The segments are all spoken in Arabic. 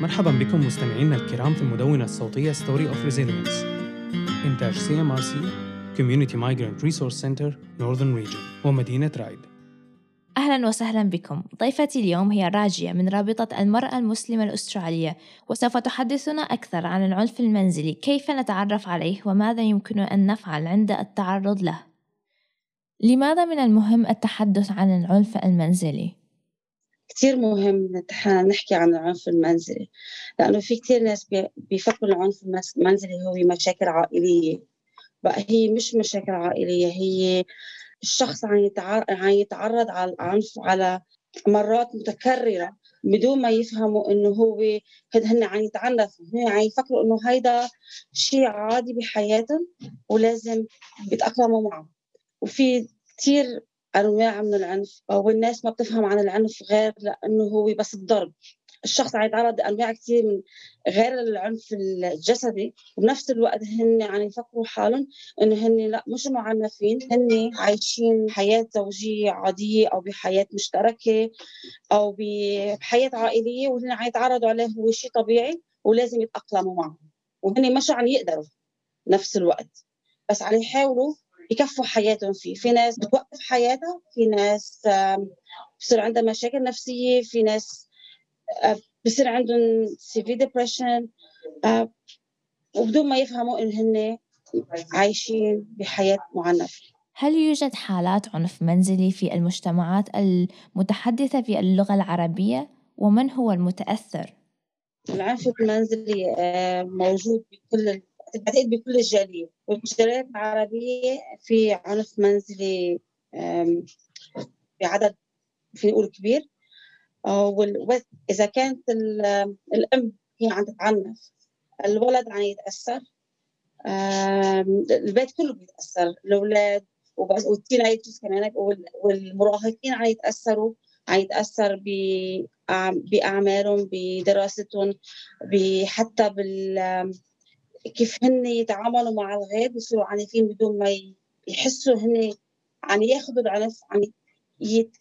مرحبا بكم مستمعينا الكرام في المدونة الصوتية Story of Resilience. إنتاج CMRC Community Migrant Resource Center Northern Region ومدينة رايد. أهلا وسهلا بكم. ضيفتي اليوم هي راجية من رابطة المرأة المسلمة الأسترالية وسوف تحدثنا أكثر عن العنف المنزلي كيف نتعرف عليه وماذا يمكن أن نفعل عند التعرض له. لماذا من المهم التحدث عن العنف المنزلي؟ كتير مهم نحكي عن العنف المنزلي لأنه في كتير ناس بيفكروا العنف المنزلي هو مشاكل عائلية. بقى هي مش مشاكل عائلية هي الشخص عم يتعرض على العنف على مرات متكررة بدون ما يفهموا إنه هو هن عم يتعنفوا. هن عم يفكروا إنه هيدا شيء عادي بحياتهم ولازم يتأقلموا معه. وفي كثير انواع من العنف والناس ما بتفهم عن العنف غير لأنه هو بس الضرب. الشخص يتعرض لأنواع كثير من غير العنف الجسدي وبنفس الوقت هن عم يفكروا حالهم إنه هن لأ مش معنفين. هن عايشين حياة زوجيه عادية أو بحياة مشتركة أو بحياة عائلية وهن عم يتعرضوا عليه هو شيء طبيعي ولازم يتأقلموا معه وهن مش عم يقدروا نفس الوقت. بس عم يحاولوا يكفوا حياتهم. فيه في ناس بتوقف حياتها في ناس بصير عندها مشاكل نفسية في ناس آه، بصير عندهم severe depression آه، وبدون ما يفهموا إن هن عايشين بحياة معنفة. هل يوجد حالات عنف منزلي في المجتمعات المتحدثة في اللغة العربية؟ ومن هو المتأثر؟ العنف المنزلي آه، موجود بكل بعتقد بكل الجالية والجاليات العربية في عنف منزلي بعدد في نقول كبير. إذا كانت الأم هي عم تتعنف الولد عم يتأثر البيت كله بيتأثر. الأولاد والتينيجرز كمان والمراهقين عم يتأثروا عم يتأثر بأعمالهم بدراستهم حتى بال كيف هن يتعاملوا مع الغير بيصيروا عنيفين بدون ما يحسوا هن عم ياخذوا العنف عم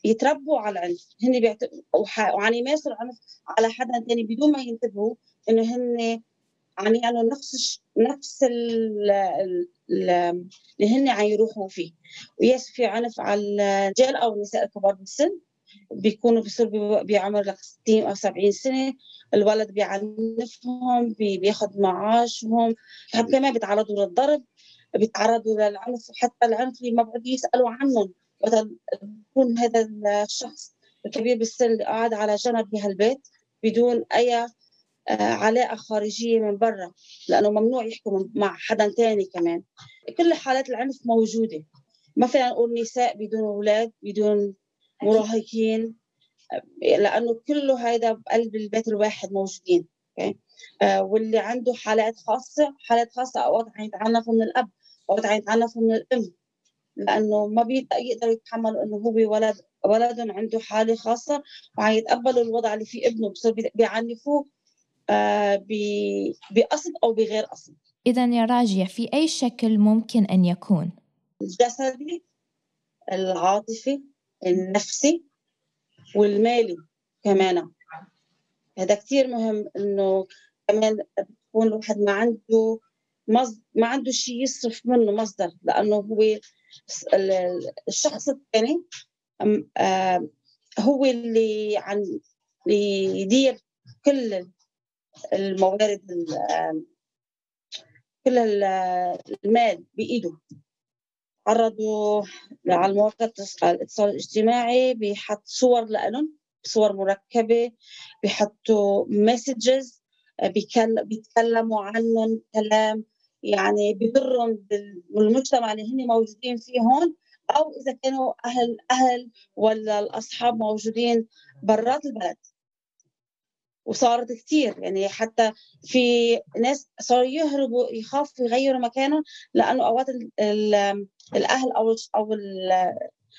يتربوا على العنف. هن بيعت... وعم يمارسوا العنف على حدا ثاني بدون ما ينتبهوا إنه هن عم يعملوا نفس نفس ال... اللي هن عم يروحوا فيه. ويس في عنف على الرجال أو النساء الكبار بالسن بيكونوا بيصيروا بعمر لك 60 أو 70 سنة. الولد بيعنفهم بياخذ معاشهم كمان بيتعرضوا للضرب بيتعرضوا للعنف وحتى العنف اللي ما بقعدوا يسألوا عنهم. وقت يكون هذا الشخص الكبير بالسن اللي قاعد على جنب بهالبيت بدون أي آه، علاقة خارجية من برا لأنه ممنوع يحكوا مع حدا تاني كمان. كل حالات العنف موجودة. ما فينا نقول نساء بدون أولاد بدون مراهقين. لأنه كله هذا بقلب البيت الواحد موجودين أوكي آه واللي عنده حالات خاصة حالات خاصة اوقات يتعنفوا من الأب اوقات يتعنفوا من الأم لأنه ما بيقدروا يتحملوا إنه هو ولد ولد عنده حالة خاصة وعيتقبلوا الوضع اللي فيه ابنه بصير بيعنفوه آه بقصد أو بغير قصد. اذا يا راجية في أي شكل ممكن أن يكون؟ الجسدي العاطفي النفسي والمالي كمان. هذا كثير مهم إنه كمان بتكون الواحد ما عنده ما عنده شيء يصرف منه مصدر لأنه هو الشخص الثاني هو اللي عن يدير كل الموارد كل المال بإيده. عرضوا على مواقع الاتصال الاجتماعي بيحط صور لهم صور مركبة بيحطوا مسجز بيتكلموا عنهم كلام يعني بضرهم بالمجتمع اللي هن موجودين فيه هون أو إذا كانوا أهل أهل ولا الأصحاب موجودين برات البلد. وصارت كثير يعني حتى في ناس صاروا يهربوا يخافوا يغيروا مكانهم لأنه أوقات الأهل أو أو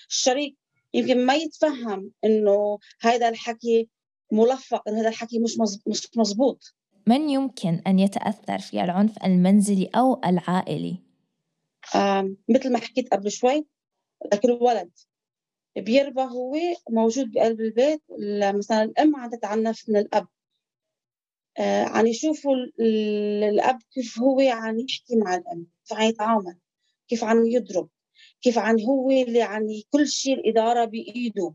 الشريك يمكن ما يتفهم إنه هذا الحكي ملفق إنه هذا الحكي مش مش مزبوط. من يمكن أن يتأثر في العنف المنزلي أو العائلي؟ مثل ما حكيت قبل شوي لكن الولد بيربى هو موجود بقلب البيت مثلا الأم عم تتعنف من الأب. آه، عن يشوفوا الأب كيف هو عم يحكي مع الأم كيف عم يتعامل كيف عم يضرب كيف عم هو اللي يعني كل شيء الإدارة بإيده.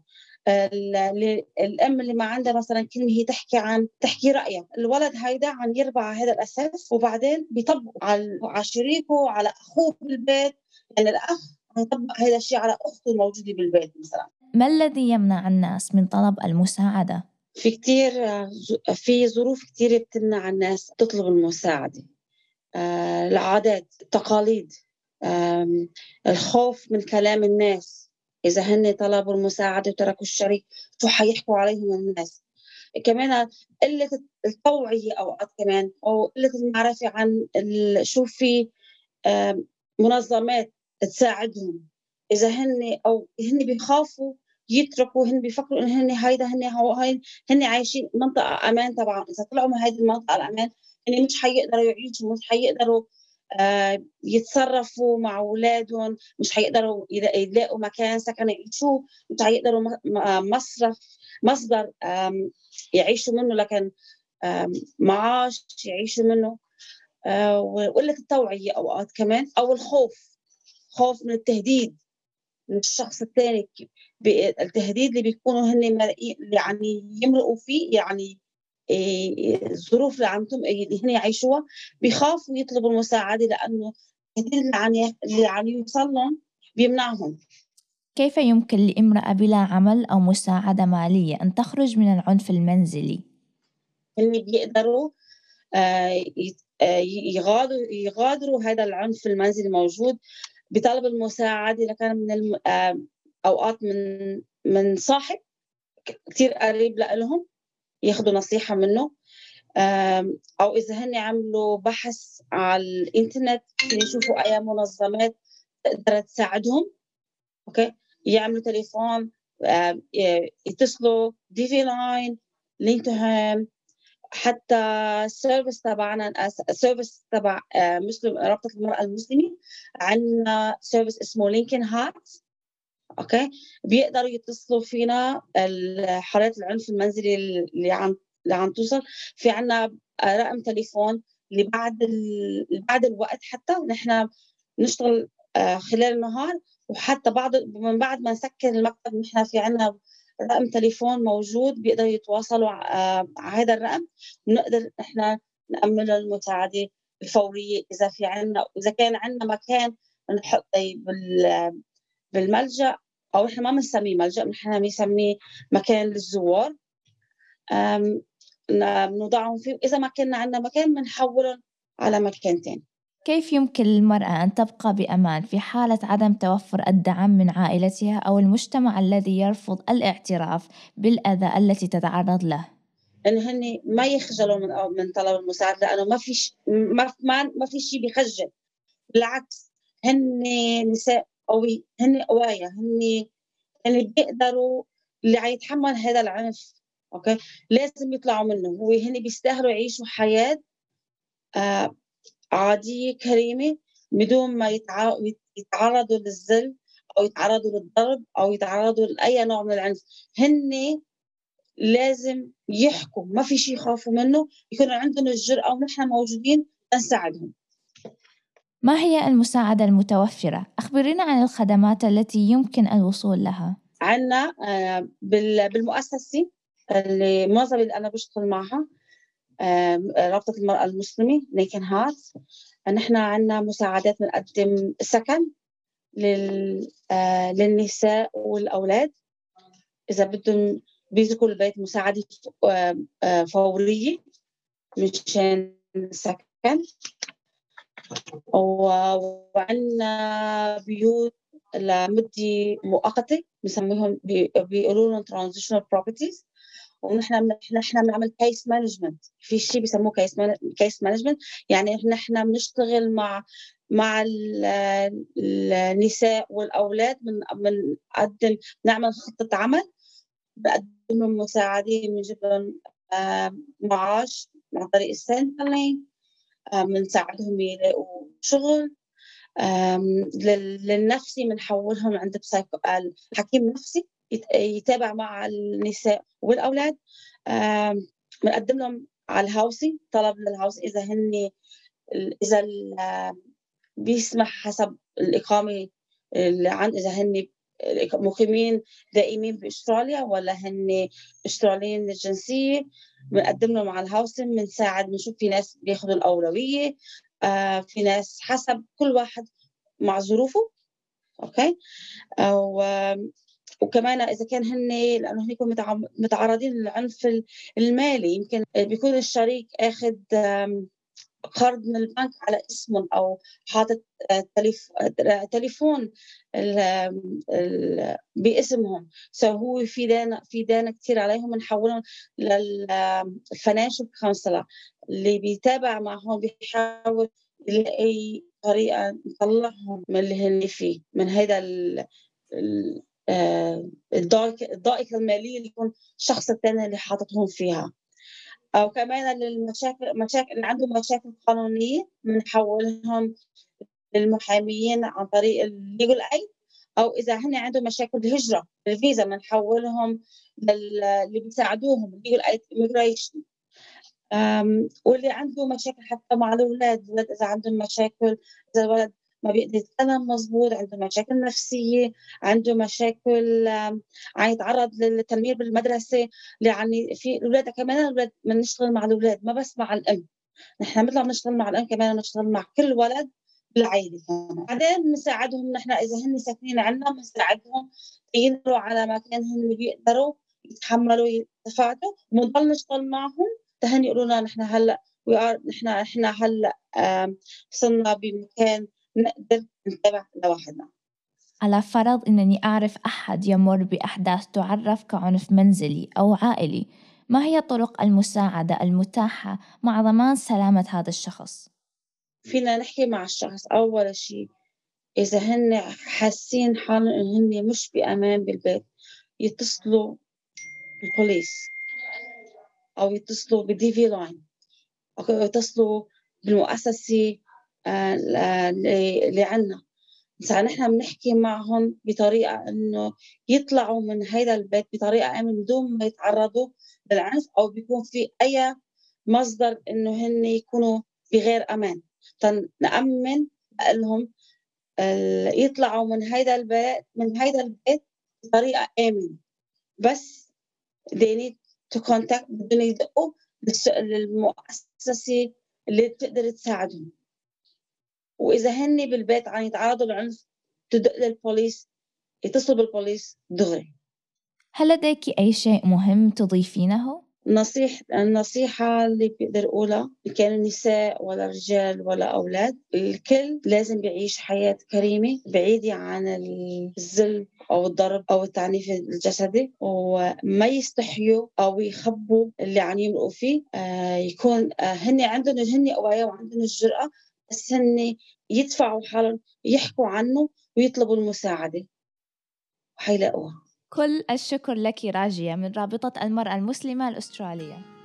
الأم اللي ما عندها مثلا كلمة هي تحكي عن تحكي رأيها. الولد هيدا عم يربع على هذا الأساس وبعدين بيطبقوا على على شريكه على أخوه بالبيت. يعني الأخ عم يطبق هذا الشيء على أخته الموجودة بالبيت مثلا. ما الذي يمنع الناس من طلب المساعدة؟ في كتير في ظروف كتير بتمنع الناس تطلب المساعدة. آه، العادات التقاليد الخوف من كلام الناس. إذا هن طلبوا المساعدة وتركوا الشريك شو حيحكوا عليهم الناس؟ كمان قلة التوعية أوقات كمان أو قلة المعرفة عن شو في منظمات تساعدهم. إذا هن أو هن بيخافوا يتركوا هن بيفكروا إنه هن هيدا هن هو هن عايشين منطقة أمان طبعا. إذا طلعوا من هذه المنطقة الأمان هن مش حيقدروا يعيشوا مش حيقدروا آه يتصرفوا مع أولادهم مش حيقدروا يلاقوا مكان سكن يعيشوه مش حيقدروا مصرف مصدر يعيشوا منه لكن معاش يعيشوا منه. آه وقله التوعيه أوقات كمان أو الخوف خوف من التهديد. من الشخص الثاني التهديد اللي بيكونوا هن يعني يمرقوا فيه يعني إيه، الظروف اللي عم اللي هن يعيشوها بيخافوا يطلبوا المساعدة لأنه التهديد اللي عم اللي عم يوصل لهم بيمنعهم كيف يمكن لامرأة بلا عمل أو مساعدة مالية أن تخرج من العنف المنزلي؟ هن بيقدروا آه، آه، يغادروا يغادروا هذا العنف المنزلي الموجود بطلب المساعدة إذا كان من أوقات من من صاحب كثير قريب لهم ياخذوا نصيحة منه. أو إذا هن عملوا بحث على الإنترنت يشوفوا أي منظمات تقدر تساعدهم. okay؟ يعملوا تليفون يتصلوا DV line Linking Hearts حتى ال service تبعنا ال service تبع آه، مسلم رابطة المرأة المسلمة عندنا service اسمه Linking Hearts أوكي؟ بيقدروا يتصلوا فينا حالات العنف المنزلي اللي عم اللي عم توصل. في عندنا رقم تليفون اللي بعد بعد الوقت حتى. نحن نشتغل آه، خلال النهار. وحتى بعد من بعد ما نسكر المكتب نحن في عندنا رقم تليفون موجود بيقدروا يتواصلوا آه، على هذا الرقم ونقدر إحنا نأمن المساعدة الفورية إذا في عندنا إذا كان عندنا مكان نحط بالملجأ أو إحنا ما بنسميه ملجأ نحن بنسميه مكان للزوار. بنوضعهم فيه. إذا ما كنا عندنا مكان بنحولهم على مكان تاني. كيف يمكن للمرأة أن تبقى بأمان في حالة عدم توفر الدعم من عائلتها أو المجتمع الذي يرفض الاعتراف بالأذى التي تتعرض له؟ إن هن ما يخجلوا من من طلب المساعدة لأنه ما في. ما ما, ما في شيء بيخجل بالعكس هن نساء قوي هن قوايا هن هن بيقدروا اللي عيتحمل هذا العنف أوكي لازم يطلعوا منه هو هن بيستاهلوا يعيشوا حياة آه عادية كريمة بدون ما يتعرضوا للذل أو يتعرضوا للضرب أو يتعرضوا لأي نوع من العنف. هن لازم يحكوا ما في شيء يخافوا منه يكون عندهم الجرأة ونحن موجودين نساعدهم. ما هي المساعدة المتوفرة؟ أخبرينا عن الخدمات التي يمكن الوصول لها. عندنا آه، بالمؤسسة اللي معظم اللي أنا بشتغل معها رابطة المرأة المسلمة ليكن هات نحن عندنا مساعدات بنقدم سكن لل... للنساء والأولاد. إذا بدهم بيزكوا البيت مساعدة فورية مشان سكن. وعندنا بيوت لمدة مؤقتة بنسميهم بيقولوا لهم transitional properties. ونحن نحن بنعمل case management في شيء بيسموه case case management يعني نحن بنشتغل مع مع النساء والأولاد. بنقدم نعمل خطة عمل. بقدم لهم مساعده بنجيب لهم معاش عن طريق ال Centrelink بنساعدهم يلاقوا شغل. للنفسي بنحولهم عند حكيم نفسي يتابع مع النساء والأولاد. بنقدم لهم على ال housing طلب للهاوس إذا هن إذا بيسمح حسب الإقامة اللي عن إذا هن مقيمين دائمين باستراليا ولا هن أستراليين الجنسية. بنقدم لهم على ال housing بنساعد بنشوف في ناس بياخذوا الأولوية. آه في ناس حسب كل واحد مع ظروفه. okay؟ أو وكمان إذا كان هن لأنه هن يكونوا متعرضين للعنف المالي. يمكن بيكون الشريك آخذ قرض من البنك على اسمهم أو حاطط آه، آه، تليفون باسمهم. so هو في دين في دين كثير عليهم بنحولهم لل financial counsellor اللي بيتابع معهم بيحاول يلاقي طريقة نطلعهم من اللي هن فيه من هذا الضائقه الماليه اللي يكون الشخص الثاني اللي حاططهم فيها. أو كمان للمشاكل مشاكل اللي عندهم مشاكل قانونية بنحولهم للمحاميين عن طريق الليجل ايد أو إذا هن عندهم مشاكل الهجره الفيزا بنحولهم اللي بيساعدوهم الليجل ايد immigration. واللي عنده مشاكل حتى مع الأولاد إذا عندهم مشاكل إذا الولد ما بيقدر يتكلم مضبوط عنده مشاكل نفسية عنده مشاكل عم يتعرض للتنمير بالمدرسة يعني في الأولاد كمان الأولاد بنشتغل مع الأولاد ما بس مع الأم. نحن مثل ما بنشتغل مع الأم كمان بنشتغل مع كل ولد بالعائلة بعدين بنساعدهم نحن إذا هن ساكنين عندنا بنساعدهم ينقلوا على مكان هن بيقدروا يتحملوا يتفادوا. وبنضل نشتغل معهم تهني يقولوا لنا نحن هلأ نحن نحن هلأ وصلنا بمكان نقدر نتابع لوحدنا على فرض أنني أعرف أحد يمر بأحداث تعرف كعنف منزلي أو عائلي ما هي طرق المساعدة المتاحة مع ضمان سلامة هذا الشخص؟ فينا نحكي مع الشخص أول شيء إذا هن حاسين حالهم إن هن مش بأمان بالبيت يتصلوا بالبوليس أو يتصلوا بال DV line أو يتصلوا بالمؤسسة اللي عنا نحن بنحكي معهم بطريقة إنه يطلعوا من هذا البيت بطريقة آمنة بدون ما يتعرضوا للعنف أو بيكون في أي مصدر إنه هن يكونوا بغير أمان. نأمن لهم يطلعوا من هذا البيت من هذا البيت بطريقة آمنة. بس they need to contact بدهم يدقوا للمؤسسة اللي بتقدر تساعدهم. وإذا هن بالبيت عم يتعرضوا للعنف تدق للبوليس يتصلوا بالبوليس دغري هل لديك أي شيء مهم تضيفينه؟ نصيح النصيحة اللي بقدر أقولها كان نساء ولا رجال ولا أولاد الكل لازم بيعيش حياة كريمة بعيدة عن الظلم أو الضرب أو التعنيف الجسدي وما يستحيوا أو يخبوا اللي عم يمرقوا فيه آه يكون آه هن عندهم هن قوايا وعندهم الجرأة بس هن يدفعوا حالهم يحكوا عنه ويطلبوا المساعدة. وحيلاقوها. كل الشكر لك راجية من رابطة المرأة المسلمة الأسترالية.